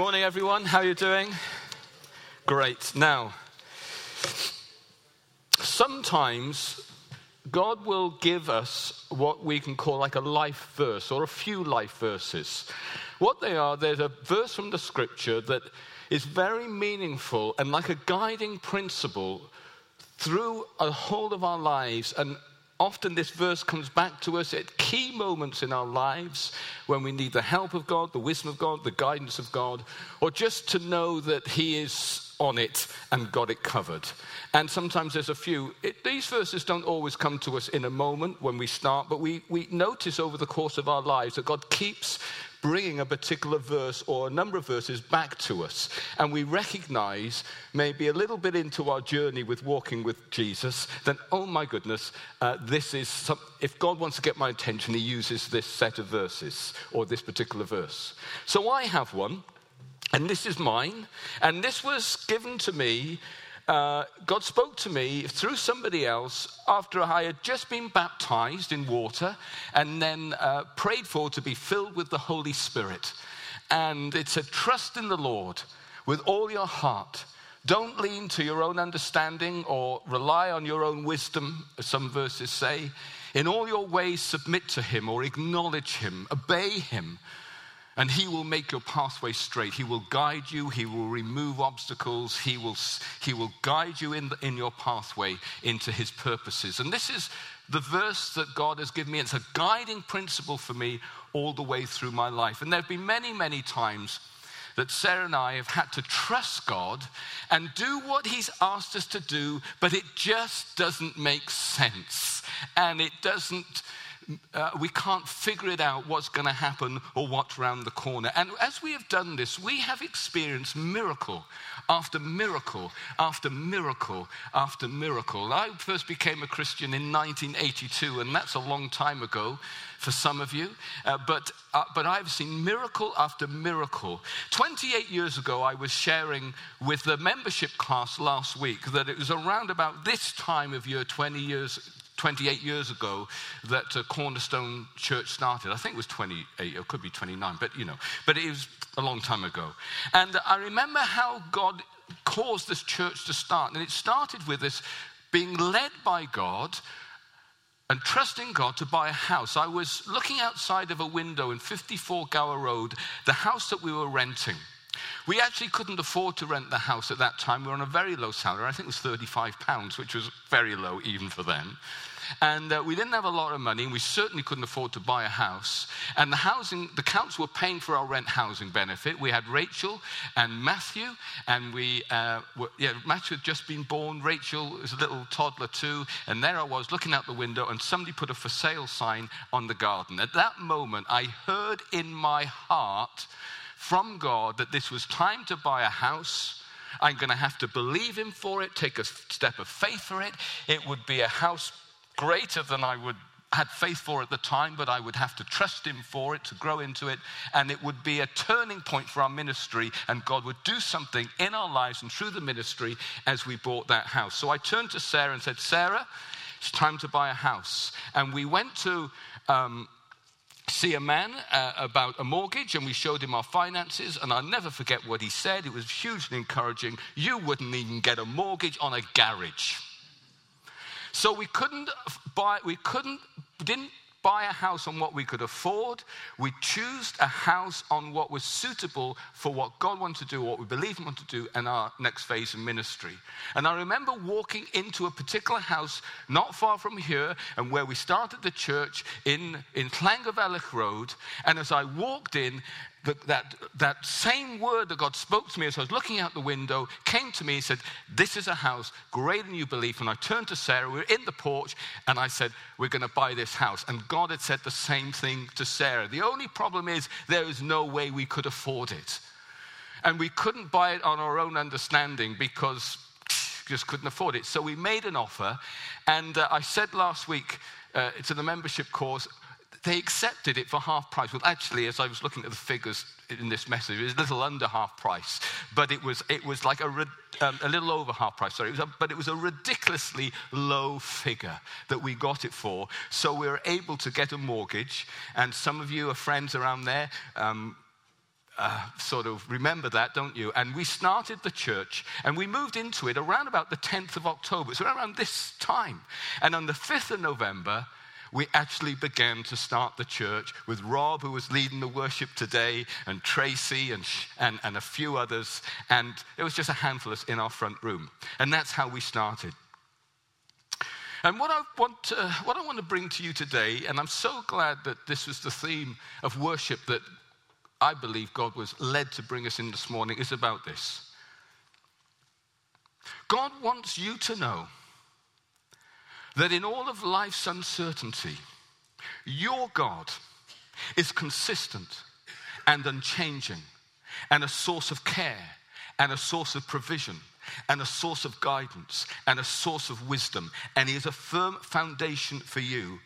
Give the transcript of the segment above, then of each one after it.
Morning, everyone. How are you doing? Great. Now, sometimes God will give us what we can call like a life verse or a few life verses. What they are, there's a verse from the scripture that is very meaningful and like a guiding principle through a whole of our lives and often this verse comes back to us at key moments in our lives when we need the help of God, the wisdom of God, the guidance of God, or just to know that He is on it and got it covered. And sometimes there's a few. It, these verses don't always come to us in a moment when we start, but we, we notice over the course of our lives that God keeps bringing a particular verse or a number of verses back to us. And we recognize, maybe a little bit into our journey with walking with Jesus, that, oh my goodness, uh, this is, some, if God wants to get my attention, he uses this set of verses or this particular verse. So I have one, and this is mine, and this was given to me uh, God spoke to me through somebody else after I had just been baptized in water and then uh, prayed for to be filled with the Holy Spirit. And it said, Trust in the Lord with all your heart. Don't lean to your own understanding or rely on your own wisdom, as some verses say. In all your ways, submit to Him or acknowledge Him, obey Him and he will make your pathway straight. He will guide you. He will remove obstacles. He will, he will guide you in, the, in your pathway into his purposes. And this is the verse that God has given me. It's a guiding principle for me all the way through my life. And there have been many, many times that Sarah and I have had to trust God and do what He's asked us to do, but it just doesn't make sense. And it doesn't uh, we can't figure it out what's going to happen or what's around the corner. And as we have done this, we have experienced miracle after miracle after miracle after miracle. I first became a Christian in 1982, and that's a long time ago for some of you. Uh, but, uh, but I've seen miracle after miracle. 28 years ago, I was sharing with the membership class last week that it was around about this time of year, 20 years 28 years ago that uh, Cornerstone Church started. I think it was 28, it could be 29, but you know, but it was a long time ago. And I remember how God caused this church to start. And it started with us being led by God and trusting God to buy a house. I was looking outside of a window in 54 Gower Road, the house that we were renting. We actually couldn't afford to rent the house at that time. We were on a very low salary. I think it was 35 pounds, which was very low even for them. And uh, we didn't have a lot of money, and we certainly couldn't afford to buy a house. And the housing, the council were paying for our rent housing benefit. We had Rachel and Matthew, and we, uh, were, yeah, Matthew had just been born. Rachel was a little toddler too. And there I was looking out the window, and somebody put a for sale sign on the garden. At that moment, I heard in my heart from God that this was time to buy a house. I'm going to have to believe Him for it, take a step of faith for it. It would be a house greater than I would had faith for at the time, but I would have to trust him for it to grow into it. And it would be a turning point for our ministry, and God would do something in our lives and through the ministry as we bought that house. So I turned to Sarah and said, Sarah, it's time to buy a house. And we went to um, see a man uh, about a mortgage and we showed him our finances and i'll never forget what he said it was hugely encouraging you wouldn't even get a mortgage on a garage so we couldn't buy, we couldn't, didn't buy a house on what we could afford. We chose a house on what was suitable for what God wanted to do, what we believe He wanted to do, in our next phase of ministry. And I remember walking into a particular house not far from here, and where we started the church in, in Llangyfelach Road. And as I walked in, that, that, that same word that God spoke to me as I was looking out the window came to me and said, This is a house greater than you believe. And I turned to Sarah, we were in the porch, and I said, We're going to buy this house. And God had said the same thing to Sarah. The only problem is there is no way we could afford it. And we couldn't buy it on our own understanding because just couldn't afford it. So we made an offer. And uh, I said last week, uh, to the membership course, they accepted it for half price. Well, actually, as I was looking at the figures in this message, it was a little under half price, but it was, it was like a, um, a little over half price, sorry. It a, but it was a ridiculously low figure that we got it for. So we were able to get a mortgage, and some of you are friends around there. Um, uh, sort of remember that, don't you? And we started the church and we moved into it around about the 10th of October, so around this time. And on the 5th of November, we actually began to start the church with Rob, who was leading the worship today, and Tracy and, and, and a few others. And it was just a handful of us in our front room. And that's how we started. And what I, want to, what I want to bring to you today, and I'm so glad that this was the theme of worship that I believe God was led to bring us in this morning, is about this. God wants you to know that in all of life's uncertainty, your God is consistent and unchanging and a source of care and a source of provision and a source of guidance and a source of wisdom. And He is a firm foundation for you.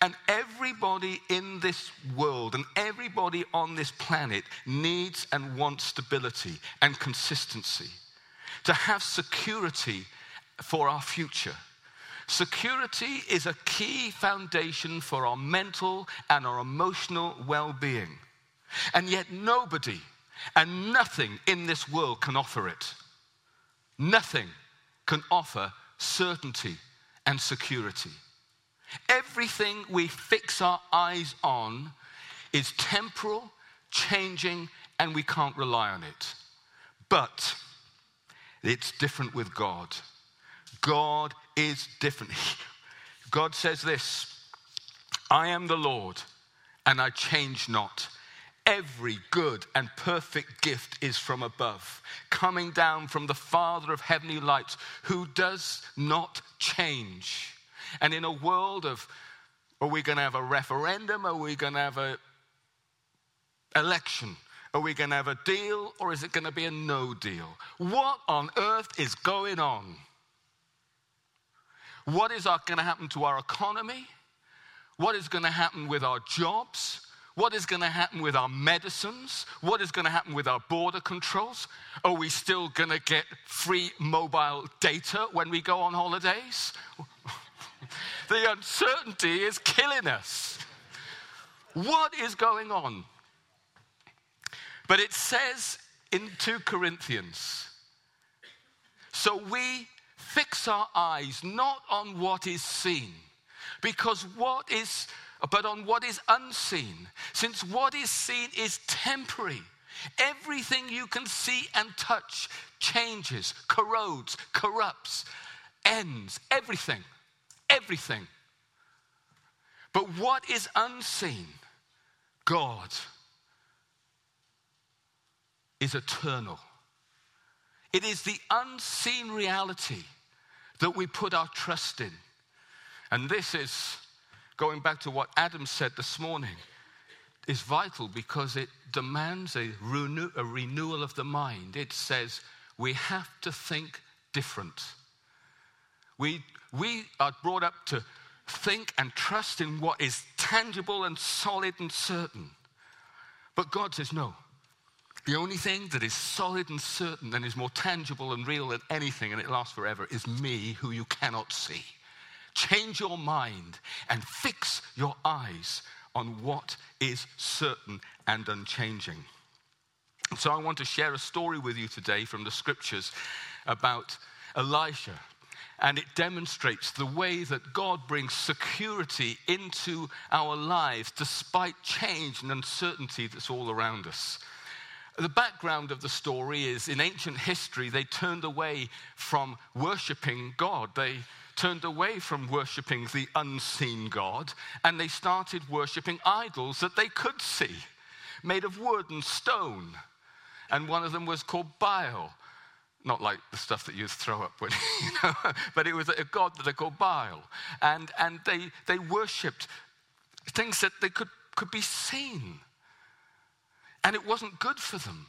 And everybody in this world and everybody on this planet needs and wants stability and consistency to have security for our future. Security is a key foundation for our mental and our emotional well being. And yet, nobody and nothing in this world can offer it. Nothing can offer certainty and security. Everything we fix our eyes on is temporal, changing, and we can't rely on it. But it's different with God. God is different. God says this I am the Lord, and I change not. Every good and perfect gift is from above, coming down from the Father of heavenly lights, who does not change. And in a world of, are we going to have a referendum? Are we going to have an election? Are we going to have a deal or is it going to be a no deal? What on earth is going on? What is going to happen to our economy? What is going to happen with our jobs? What is going to happen with our medicines? What is going to happen with our border controls? Are we still going to get free mobile data when we go on holidays? the uncertainty is killing us. What is going on? But it says in 2 Corinthians so we fix our eyes not on what is seen, because what is but on what is unseen, since what is seen is temporary. Everything you can see and touch changes, corrodes, corrupts, ends, everything, everything. But what is unseen, God, is eternal. It is the unseen reality that we put our trust in. And this is going back to what Adam said this morning, is vital because it demands a, renew, a renewal of the mind. It says we have to think different. We, we are brought up to think and trust in what is tangible and solid and certain. But God says, no. The only thing that is solid and certain and is more tangible and real than anything, and it lasts forever, is me who you cannot see. Change your mind and fix your eyes on what is certain and unchanging. So, I want to share a story with you today from the scriptures about Elijah. And it demonstrates the way that God brings security into our lives despite change and uncertainty that's all around us. The background of the story is in ancient history, they turned away from worshiping God. They turned away from worshiping the unseen God and they started worshiping idols that they could see, made of wood and stone. And one of them was called Baal. Not like the stuff that you throw up when, you know, but it was a god that they called Baal. And, and they, they worshipped things that they could, could be seen. And it wasn't good for them.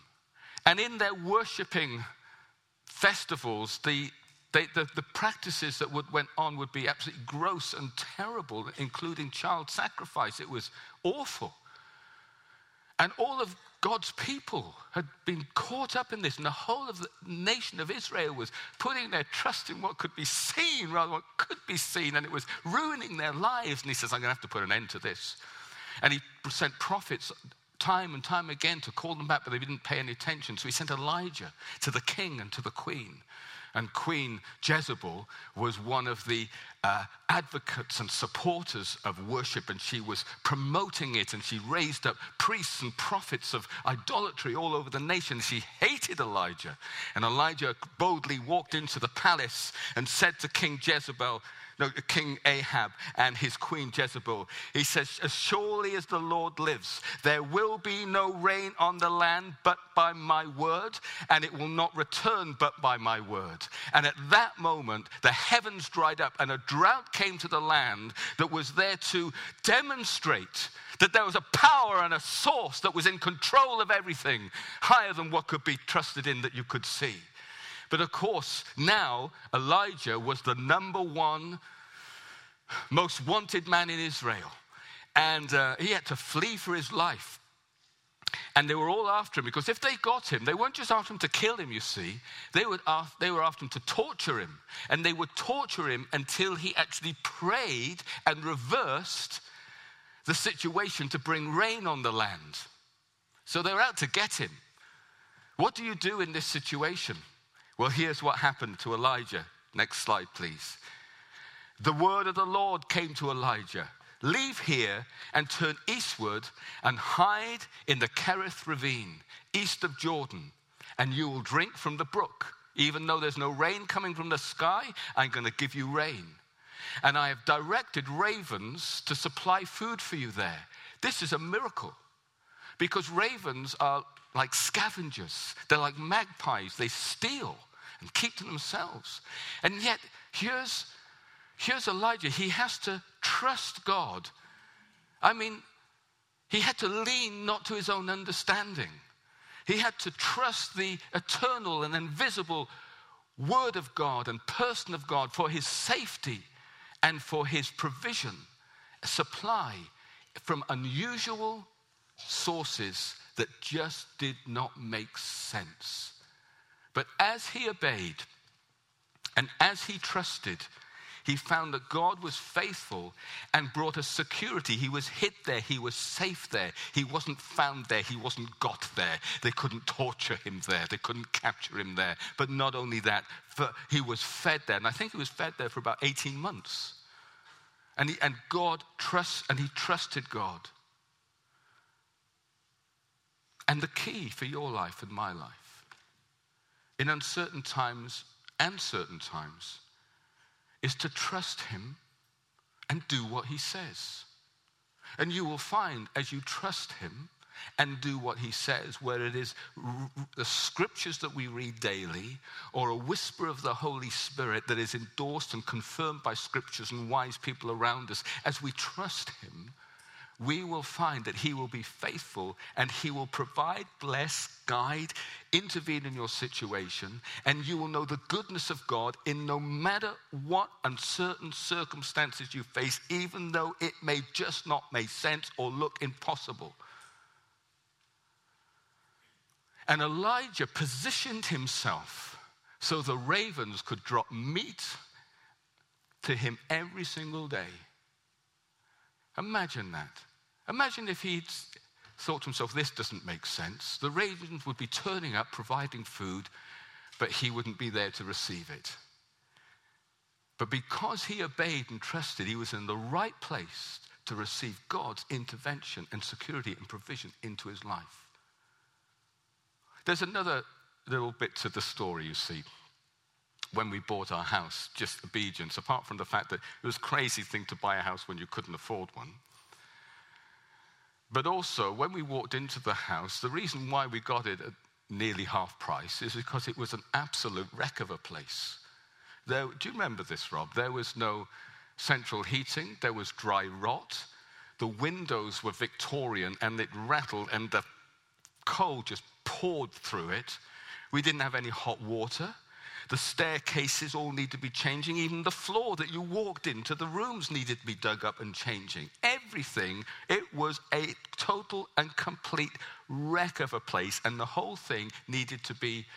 And in their worshipping festivals, the they, the, the, practices that would, went on would be absolutely gross and terrible, including child sacrifice. It was awful. And all of God's people had been caught up in this, and the whole of the nation of Israel was putting their trust in what could be seen rather than what could be seen, and it was ruining their lives. And he says, I'm going to have to put an end to this. And he sent prophets time and time again to call them back, but they didn't pay any attention. So he sent Elijah to the king and to the queen. And Queen Jezebel was one of the uh, advocates and supporters of worship, and she was promoting it, and she raised up priests and prophets of idolatry all over the nation. She hated Elijah. And Elijah boldly walked into the palace and said to King Jezebel, no, King Ahab and his queen Jezebel. He says, As surely as the Lord lives, there will be no rain on the land but by my word, and it will not return but by my word. And at that moment, the heavens dried up, and a drought came to the land that was there to demonstrate that there was a power and a source that was in control of everything, higher than what could be trusted in that you could see. But of course, now Elijah was the number one most wanted man in Israel. And uh, he had to flee for his life. And they were all after him because if they got him, they weren't just after him to kill him, you see. They, would af- they were after him to torture him. And they would torture him until he actually prayed and reversed the situation to bring rain on the land. So they were out to get him. What do you do in this situation? Well, here's what happened to Elijah. Next slide, please. The word of the Lord came to Elijah Leave here and turn eastward and hide in the Kerith ravine, east of Jordan, and you will drink from the brook. Even though there's no rain coming from the sky, I'm going to give you rain. And I have directed ravens to supply food for you there. This is a miracle because ravens are like scavengers, they're like magpies, they steal and keep to themselves. And yet, here's, here's Elijah. He has to trust God. I mean, he had to lean not to his own understanding. He had to trust the eternal and invisible Word of God and person of God for his safety and for his provision, supply from unusual sources that just did not make sense. But as he obeyed and as he trusted, he found that God was faithful and brought us security. He was hid there. He was safe there. He wasn't found there. He wasn't got there. They couldn't torture him there. They couldn't capture him there. But not only that, he was fed there. And I think he was fed there for about 18 months. And, he, and God trusts, and he trusted God. And the key for your life and my life, in uncertain times and certain times, is to trust Him and do what He says. And you will find as you trust Him and do what He says, where it is the scriptures that we read daily or a whisper of the Holy Spirit that is endorsed and confirmed by scriptures and wise people around us, as we trust Him, we will find that He will be faithful and He will provide, bless, guide, intervene in your situation, and you will know the goodness of God in no matter what uncertain circumstances you face, even though it may just not make sense or look impossible. And Elijah positioned himself so the ravens could drop meat to him every single day. Imagine that. Imagine if he'd thought to himself, this doesn't make sense. The ravens would be turning up, providing food, but he wouldn't be there to receive it. But because he obeyed and trusted, he was in the right place to receive God's intervention and security and provision into his life. There's another little bit to the story, you see when we bought our house, just obedience, apart from the fact that it was a crazy thing to buy a house when you couldn't afford one. But also, when we walked into the house, the reason why we got it at nearly half price is because it was an absolute wreck of a place. There, do you remember this, Rob? There was no central heating, there was dry rot. The windows were Victorian and it rattled, and the cold just poured through it. We didn't have any hot water. The staircases all need to be changing. Even the floor that you walked into, the rooms needed to be dug up and changing. Everything, it was a total and complete wreck of a place. And the whole thing needed to be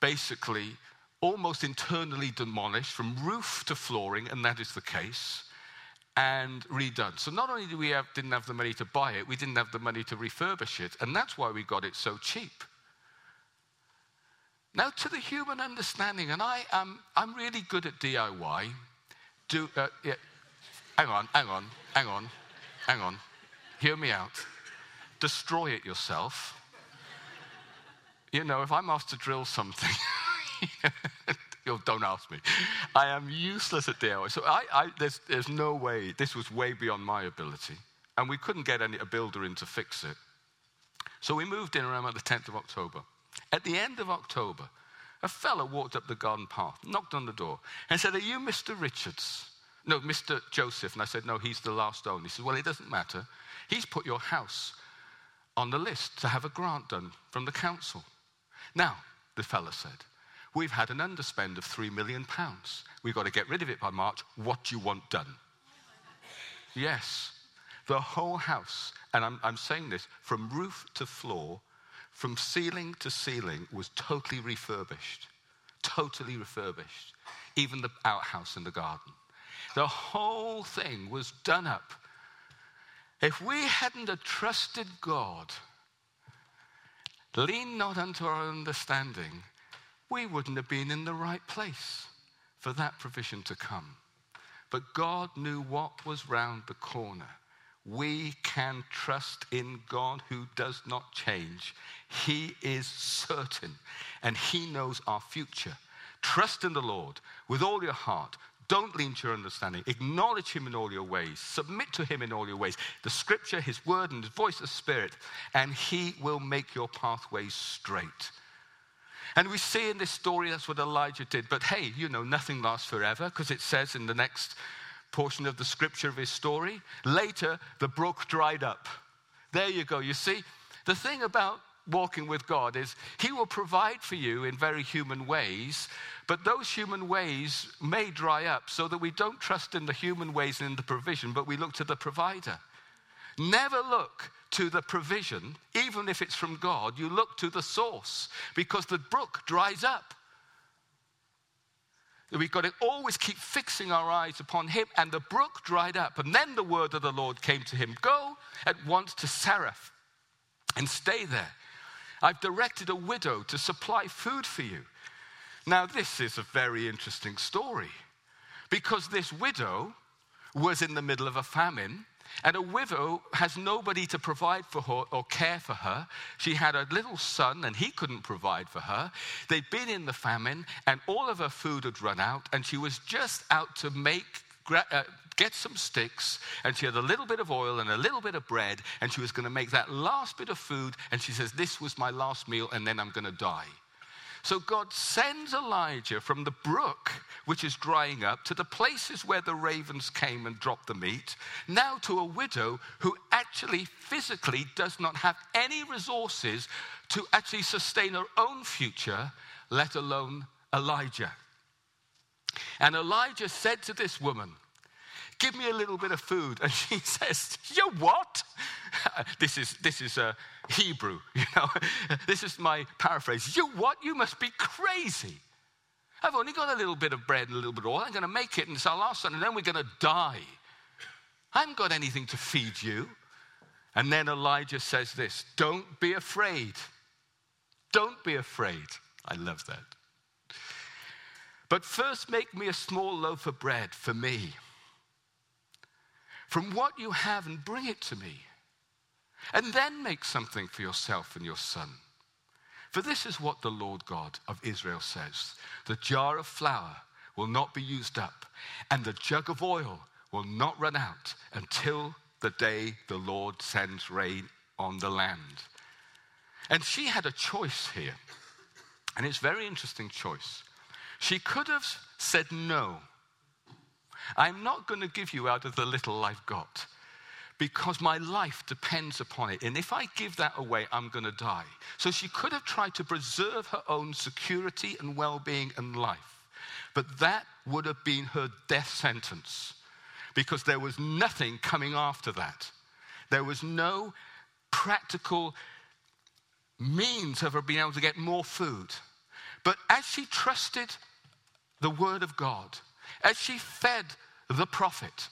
basically almost internally demolished from roof to flooring, and that is the case. and redone. So not only did we have, didn't have the money to buy it, we didn't have the money to refurbish it, and that's why we got it so cheap. Now, to the human understanding, and I am I'm really good at DIY. Do uh, yeah, hang on, hang on, hang on, hang on. Hear me out. Destroy it yourself. You know, if I'm asked to drill something. don't ask me. I am useless at DIY. So I, I, there's, there's no way, this was way beyond my ability. And we couldn't get any, a builder in to fix it. So we moved in around the 10th of October. At the end of October, a fellow walked up the garden path, knocked on the door, and said, Are you Mr. Richards? No, Mr. Joseph. And I said, No, he's the last owner. He said, Well, it doesn't matter. He's put your house on the list to have a grant done from the council. Now, the fellow said, We've had an underspend of £3 million. We've got to get rid of it by March. What do you want done? yes, the whole house, and I'm, I'm saying this from roof to floor, from ceiling to ceiling, was totally refurbished. Totally refurbished. Even the outhouse in the garden. The whole thing was done up. If we hadn't trusted God, lean not unto our understanding, we wouldn't have been in the right place for that provision to come. But God knew what was round the corner. We can trust in God who does not change. He is certain and He knows our future. Trust in the Lord with all your heart. Don't lean to your understanding. Acknowledge Him in all your ways. Submit to Him in all your ways. The Scripture, His Word, and His voice of Spirit, and He will make your pathways straight. And we see in this story that's what Elijah did. But hey, you know, nothing lasts forever because it says in the next portion of the scripture of his story later, the brook dried up. There you go. You see, the thing about walking with God is He will provide for you in very human ways, but those human ways may dry up so that we don't trust in the human ways and in the provision, but we look to the provider. Never look to the provision, even if it's from God, you look to the source because the brook dries up. We've got to always keep fixing our eyes upon him, and the brook dried up. And then the word of the Lord came to him Go at once to Zarephath and stay there. I've directed a widow to supply food for you. Now, this is a very interesting story because this widow was in the middle of a famine and a widow has nobody to provide for her or care for her. She had a little son, and he couldn't provide for her. They'd been in the famine, and all of her food had run out, and she was just out to make. Uh, get some sticks, and she had a little bit of oil and a little bit of bread, and she was going to make that last bit of food. And she says, This was my last meal, and then I'm going to die. So God sends Elijah from the brook, which is drying up, to the places where the ravens came and dropped the meat, now to a widow who actually physically does not have any resources to actually sustain her own future, let alone Elijah. And Elijah said to this woman, Give me a little bit of food. And she says, You what? this is, this is uh, Hebrew, you know. this is my paraphrase. You what? You must be crazy. I've only got a little bit of bread and a little bit of oil. I'm going to make it and it's our last son, and then we're going to die. I haven't got anything to feed you. And then Elijah says this Don't be afraid. Don't be afraid. I love that. But first, make me a small loaf of bread for me from what you have and bring it to me. And then make something for yourself and your son. For this is what the Lord God of Israel says The jar of flour will not be used up, and the jug of oil will not run out until the day the Lord sends rain on the land. And she had a choice here, and it's a very interesting choice. She could have said no I'm not going to give you out of the little I've got because my life depends upon it. And if I give that away, I'm going to die. So she could have tried to preserve her own security and well being and life. But that would have been her death sentence because there was nothing coming after that. There was no practical means of her being able to get more food. But as she trusted the word of God, as she fed the prophet,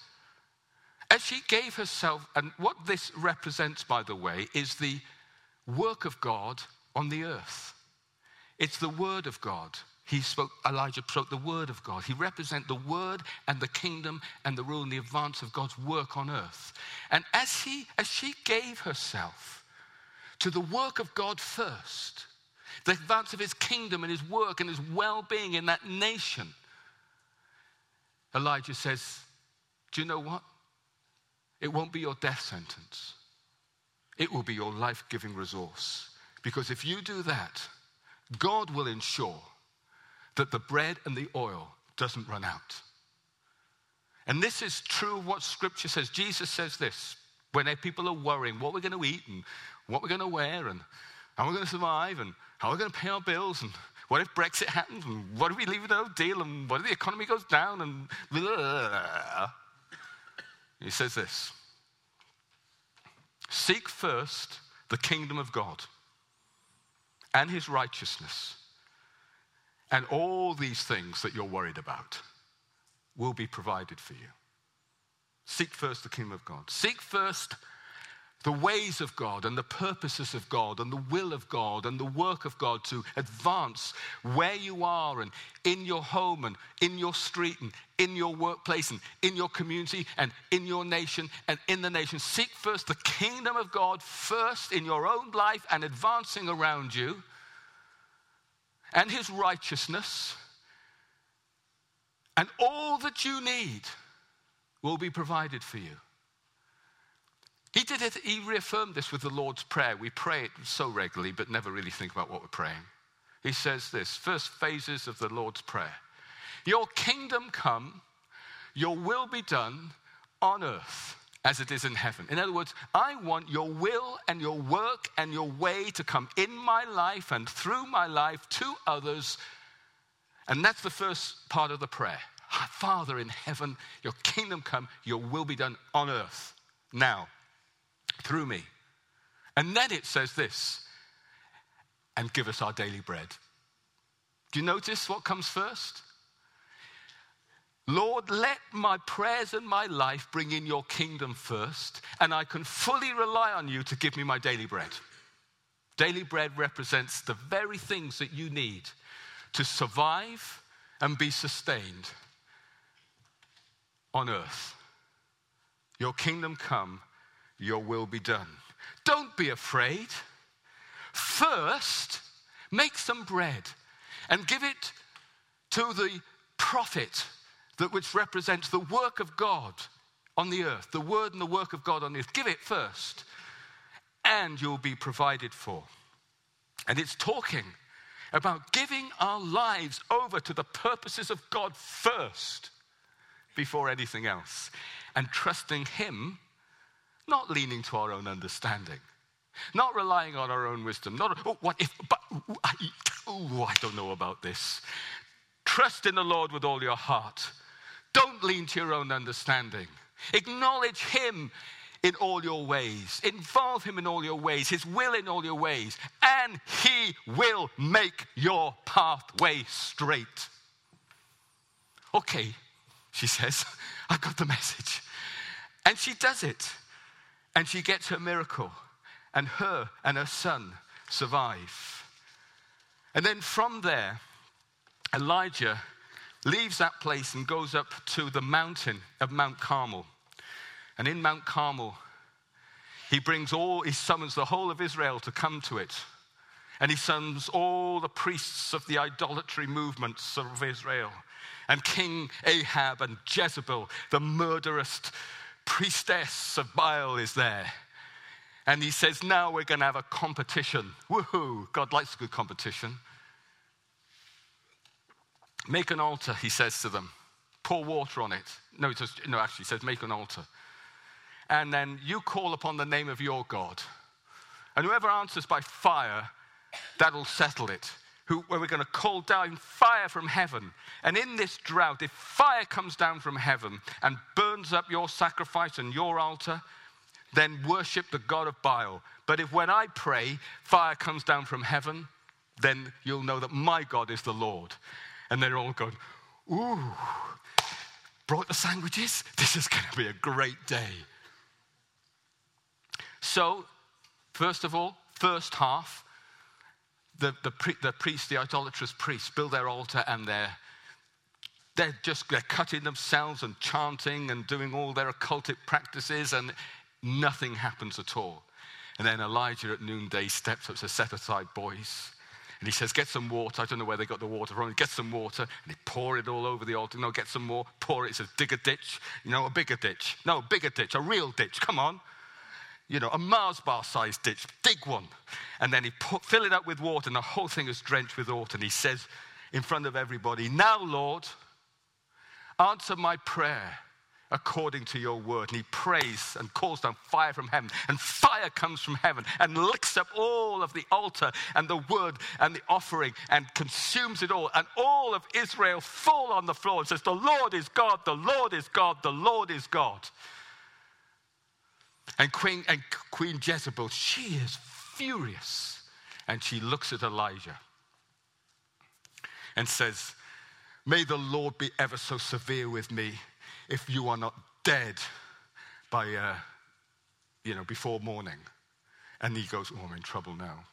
as she gave herself, and what this represents, by the way, is the work of God on the earth. It's the word of God. He spoke, Elijah spoke the word of God. He represents the word and the kingdom and the rule and the advance of God's work on earth. And as he, as she gave herself to the work of God first, the advance of his kingdom and his work and his well-being in that nation, Elijah says, Do you know what? It won't be your death sentence. It will be your life giving resource. Because if you do that, God will ensure that the bread and the oil doesn't run out. And this is true of what Scripture says. Jesus says this when people are worrying what we're going to eat and what we're going to wear and how we're going to survive and how we're going to pay our bills and what if Brexit happens and what if we leave no deal and what if the economy goes down and blah. He says this Seek first the kingdom of God and his righteousness, and all these things that you're worried about will be provided for you. Seek first the kingdom of God. Seek first the ways of God and the purposes of God and the will of God and the work of God to advance where you are and in your home and in your street and in your workplace and in your community and in your nation and in the nation. Seek first the kingdom of God first in your own life and advancing around you and his righteousness. And all that you need will be provided for you. He did it, he reaffirmed this with the Lord's Prayer. We pray it so regularly, but never really think about what we're praying. He says this first phases of the Lord's Prayer Your kingdom come, your will be done on earth as it is in heaven. In other words, I want your will and your work and your way to come in my life and through my life to others. And that's the first part of the prayer. Father in heaven, your kingdom come, your will be done on earth now through me. And then it says this and give us our daily bread. Do you notice what comes first? Lord, let my prayers and my life bring in your kingdom first, and I can fully rely on you to give me my daily bread. Daily bread represents the very things that you need to survive and be sustained on earth. Your kingdom come your will be done. Don't be afraid. First, make some bread and give it to the prophet that which represents the work of God on the earth, the word and the work of God on the earth. Give it first, and you'll be provided for. And it's talking about giving our lives over to the purposes of God first before anything else, and trusting Him not leaning to our own understanding, not relying on our own wisdom, not, oh, what if, but, I, oh, I don't know about this. Trust in the Lord with all your heart. Don't lean to your own understanding. Acknowledge Him in all your ways. Involve Him in all your ways, His will in all your ways, and He will make your pathway straight. Okay, she says, I got the message. And she does it. And she gets her miracle, and her and her son survive. And then from there, Elijah leaves that place and goes up to the mountain of Mount Carmel. And in Mount Carmel, he brings all, he summons the whole of Israel to come to it. And he summons all the priests of the idolatry movements of Israel. And King Ahab and Jezebel, the murderous priestess of Baal is there. And he says, Now we're going to have a competition. Woohoo! God likes a good competition. Make an altar, he says to them. Pour water on it. No, no, actually, he says, Make an altar. And then you call upon the name of your God. And whoever answers by fire, that'll settle it who, where we're going to call down fire from heaven. And in this drought, if fire comes down from heaven and burns up your sacrifice and your altar, then worship the God of Baal. But if when I pray, fire comes down from heaven, then you'll know that my God is the Lord. And they're all going, ooh. brought the sandwiches. This is going to be a great day. So, first of all, first half, the, the, the priests, the idolatrous priests, build their altar and they're, they're just they're cutting themselves and chanting and doing all their occultic practices, and nothing happens at all. And then Elijah at noonday steps up to set aside boys. And he says, Get some water. I don't know where they got the water from. Get some water. And they pour it all over the altar. No, get some more. Pour it. He says, Dig a ditch. You know, a bigger ditch. No, a bigger ditch. A real ditch. Come on you know, a Mars bar sized ditch, dig one. And then he put, fill it up with water, and the whole thing is drenched with water. And he says in front of everybody, Now, Lord, answer my prayer according to your word. And he prays and calls down fire from heaven. And fire comes from heaven and licks up all of the altar and the wood and the offering and consumes it all. And all of Israel fall on the floor and says, The Lord is God, the Lord is God, the Lord is God. And Queen, and Queen Jezebel, she is furious. And she looks at Elijah and says, May the Lord be ever so severe with me if you are not dead by, uh, you know, before morning. And he goes, Oh, I'm in trouble now.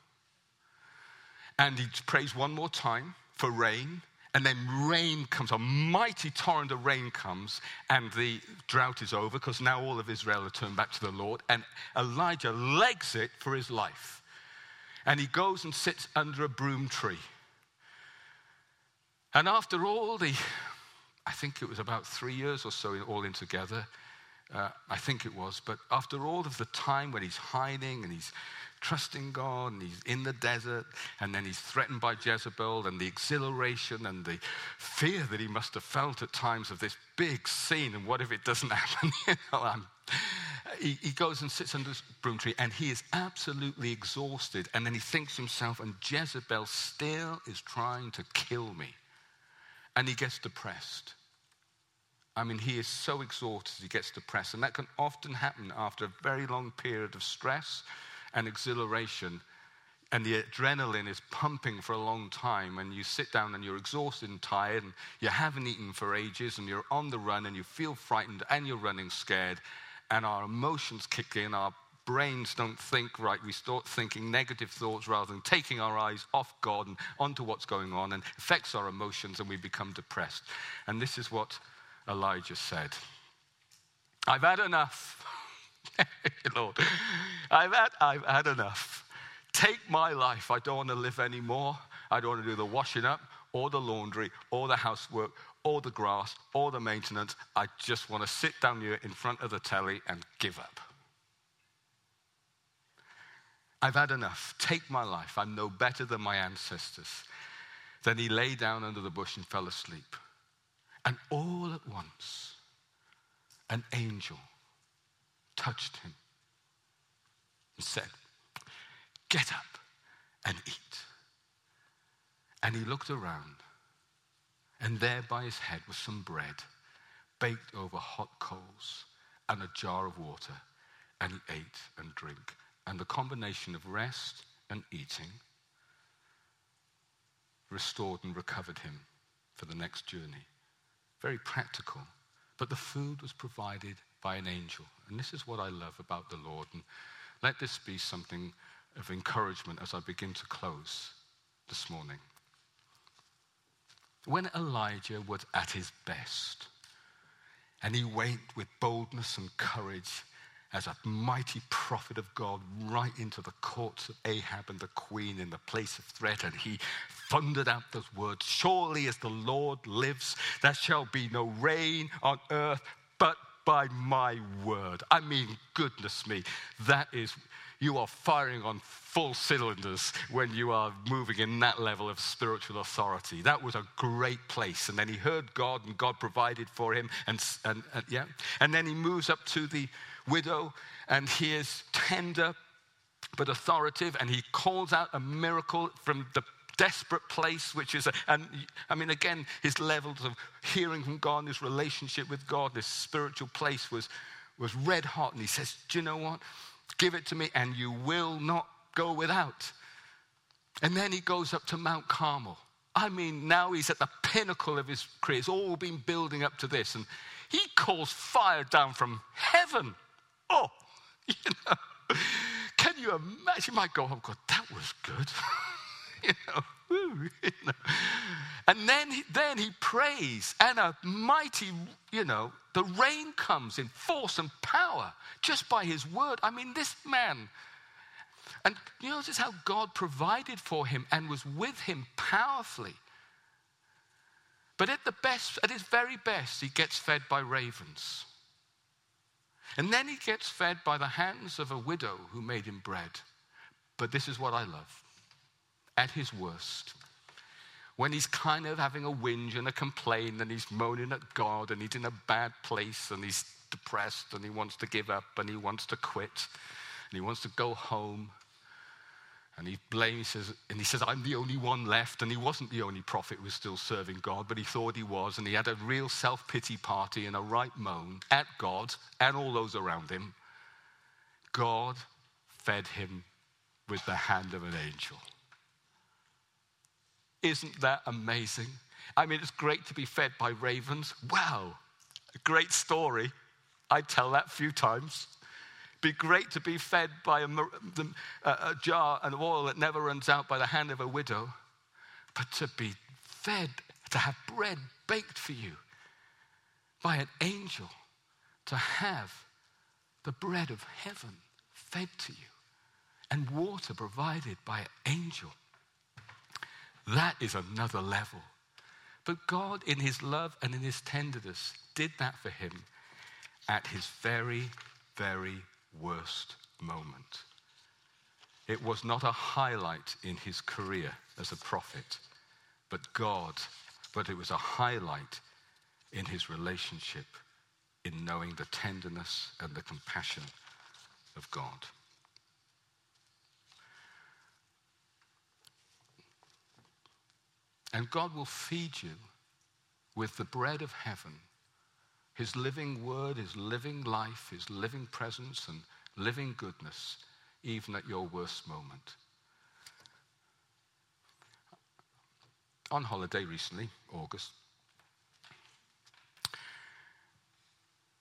And he prays one more time for rain. And then rain comes, a mighty torrent of rain comes, and the drought is over because now all of Israel have turned back to the Lord. And Elijah legs it for his life. And he goes and sits under a broom tree. And after all the, I think it was about three years or so all in together, uh, I think it was, but after all of the time when he's hiding and he's trusting God and he's in the desert and then he's threatened by Jezebel and the exhilaration and the fear that he must have felt at times of this big scene and what if it doesn't happen? you know, he, he, goes and sits under this broom tree and he is absolutely exhausted and then he thinks to himself, and Jezebel still is trying to kill me. And he gets depressed. I mean, he is so exhausted, he gets depressed. And that can often happen after a very long period of stress and exhilaration, and the adrenaline is pumping for a long time, and you sit down and you're exhausted and tired, and you haven't eaten for ages, and you're on the run, and you feel frightened, and you're running scared, and our emotions kick in, our brains don't think right. We start thinking negative thoughts rather than taking our eyes off God and onto what's going on and affects our emotions and we become depressed. And this is what Elijah said I've had enough. Lord, I've had, I've had enough. Take my life. I don't want to live anymore. I don't want to do the washing up or the laundry or the housework or the grass or the maintenance. I just want to sit down here in front of the telly and give up. I've had enough. Take my life. I'm no better than my ancestors. Then he lay down under the bush and fell asleep. And all at once, an angel touched him and said, Get up and eat. And he looked around, and there by his head was some bread baked over hot coals and a jar of water. And he ate and drank. And the combination of rest and eating restored and recovered him for the next journey. Very practical. But the food was provided by an angel. And this is what I love about the Lord. And let this be something of encouragement as I begin to close this morning. When Elijah was at his best, and he went with boldness and courage as a mighty prophet of God right into the courts of Ahab and the queen in the place of threat, and he thundered out those words Surely as the Lord lives, there shall be no rain on earth by my word. I mean, goodness me, that is, you are firing on full cylinders when you are moving in that level of spiritual authority. That was a great place. And then he heard God, and God provided for him. And, and, and yeah. And then he moves up to the widow, and he is tender but authoritative, and he calls out a miracle from the desperate place, which is, a, and I mean, again, his levels of hearing from God, his relationship with God, this spiritual place was, was red hot. And he says, Do you know what? Give it to me, and you will not go without. And then he goes up to Mount Carmel. I mean, now he's at the pinnacle of his career. It's all been building up to this. And he calls fire down from heaven. Oh, you know. Can you imagine? Might go, oh, God, that was good. you, know. And then, then he prays, and a mighty, you know, the rain comes in force and power just by his word. I mean, this man, and you notice how God provided for him and was with him powerfully. But at the best, at his very best, he gets fed by ravens. And then he gets fed by the hands of a widow who made him bread. But this is what I love. At his worst, when he's kind of having a whinge and a complaint and he's moaning at God and he's in a bad place and he's depressed and he wants to give up and he wants to quit and he wants to go home. And he blames, says, and he says, I'm the only one left. And he wasn't the only prophet who was still serving God, but he thought he was. And he had a real self pity party and a right moan at God and all those around him. God fed him with the hand of an angel. Isn't that amazing? I mean, it's great to be fed by ravens. Wow, a great story. I'd tell that a few times. Be great to be fed by a, a, a jar of oil that never runs out by the hand of a widow, but to be fed, to have bread baked for you by an angel, to have the bread of heaven fed to you, and water provided by an angel that is another level. But God, in His love and in His tenderness, did that for him at his very, very worst moment. It was not a highlight in his career as a prophet, but God, but it was a highlight in his relationship in knowing the tenderness and the compassion of God. And God will feed you with the bread of heaven, His living word, His living life, His living presence, and living goodness, even at your worst moment. On holiday recently, August,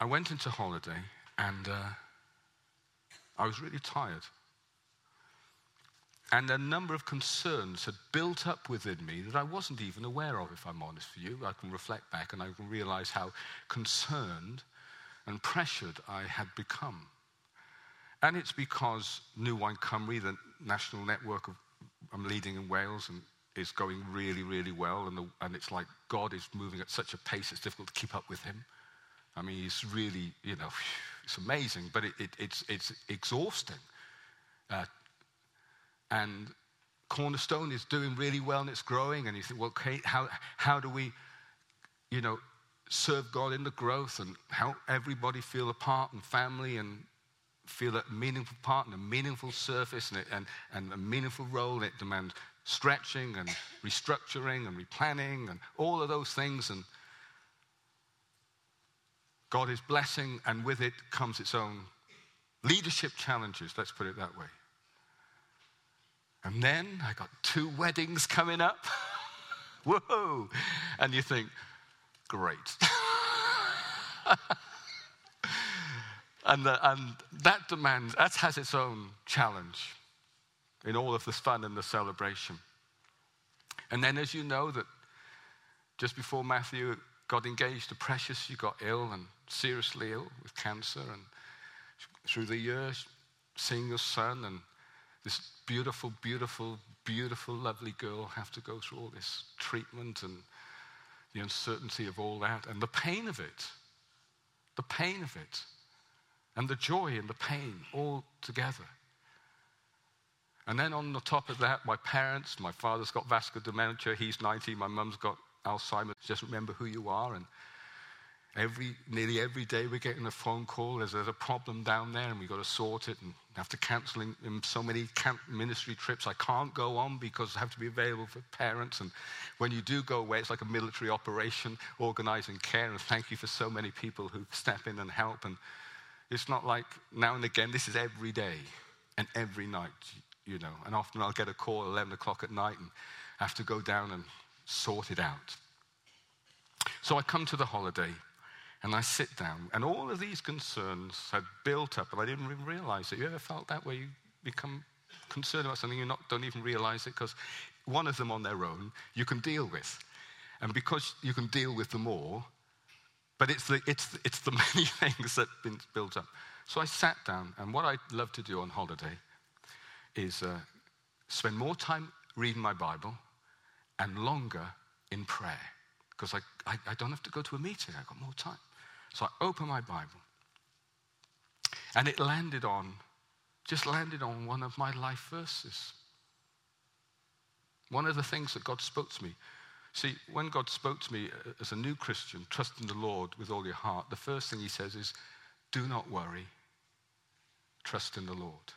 I went into holiday and uh, I was really tired. And a number of concerns had built up within me that I wasn't even aware of, if I'm honest with you. I can reflect back and I can realize how concerned and pressured I had become. And it's because New Wine Cymru, the national network of, I'm leading in Wales, and is going really, really well. And, the, and it's like God is moving at such a pace, it's difficult to keep up with him. I mean, he's really, you know, it's amazing, but it, it, it's, it's exhausting uh, and Cornerstone is doing really well and it's growing, and you think, well, okay, how, how do we, you know, serve God in the growth and help everybody feel a part and family and feel a meaningful part and a meaningful service and, and, and a meaningful role. It demands stretching and restructuring and replanning and all of those things. And God is blessing, and with it comes its own leadership challenges, let's put it that way. And then I got two weddings coming up. Whoa. And you think, great. and, the, and that demands, that has its own challenge in all of this fun and the celebration. And then, as you know, that just before Matthew got engaged to Precious, you got ill and seriously ill with cancer. And through the years, seeing your son and this beautiful, beautiful, beautiful, lovely girl have to go through all this treatment and the uncertainty of all that and the pain of it. The pain of it. And the joy and the pain all together. And then on the top of that, my parents, my father's got vascular dementia, he's 90, my mum's got Alzheimer's, just remember who you are. And Every, nearly every day we're getting a phone call. There's, there's a problem down there and we've got to sort it and have to cancel so many ministry trips. I can't go on because I have to be available for parents. And when you do go away, it's like a military operation organizing care. And thank you for so many people who step in and help. And it's not like now and again, this is every day and every night, you know. And often I'll get a call at 11 o'clock at night and have to go down and sort it out. So I come to the holiday and I sit down, and all of these concerns had built up, and I didn't even realize it. You ever felt that way? You become concerned about something you not, don't even realize it because one of them on their own you can deal with. And because you can deal with them all, but it's the, it's, it's the many things that have been built up. So I sat down, and what I love to do on holiday is uh, spend more time reading my Bible and longer in prayer because I, I, I, don't have to go to a meeting, I've got more time. So I open my Bible, and it landed on, just landed on one of my life verses. One of the things that God spoke to me. See, when God spoke to me uh, as a new Christian, trust in the Lord with all your heart, the first thing he says is, do not worry, trust in the Lord.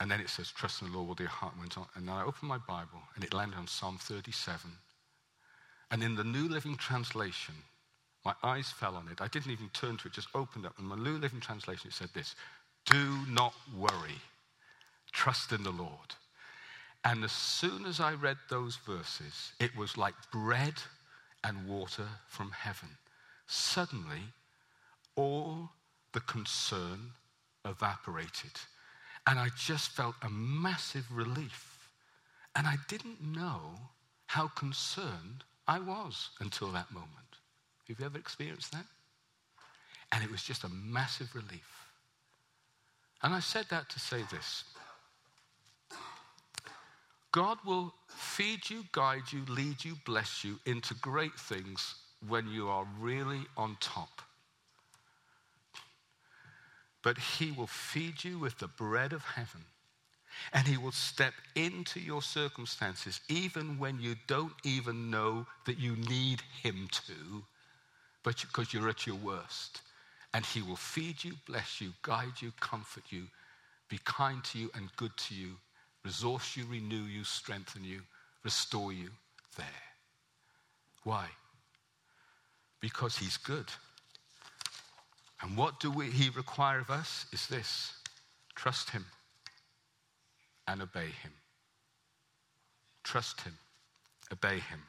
And then it says, trust in the Lord with all your heart went on. And then I opened my Bible and it landed on Psalm 37. And in the New Living Translation, my eyes fell on it. I didn't even turn to it, just opened up. And my New Living Translation, it said this Do not worry, trust in the Lord. And as soon as I read those verses, it was like bread and water from heaven. Suddenly, all the concern evaporated. And I just felt a massive relief. And I didn't know how concerned I was until that moment. Have you ever experienced that? And it was just a massive relief. And I said that to say this God will feed you, guide you, lead you, bless you into great things when you are really on top but he will feed you with the bread of heaven. And he will step into your circumstances even when you don't even know that you need him to, but because you're at your worst. And he will feed you, bless you, guide you, comfort you, be kind to you and good to you, resource you, renew you, strengthen you, restore you there. Why? Because he's good. And what do we, he require of us is this trust him and obey him. Trust him, obey him.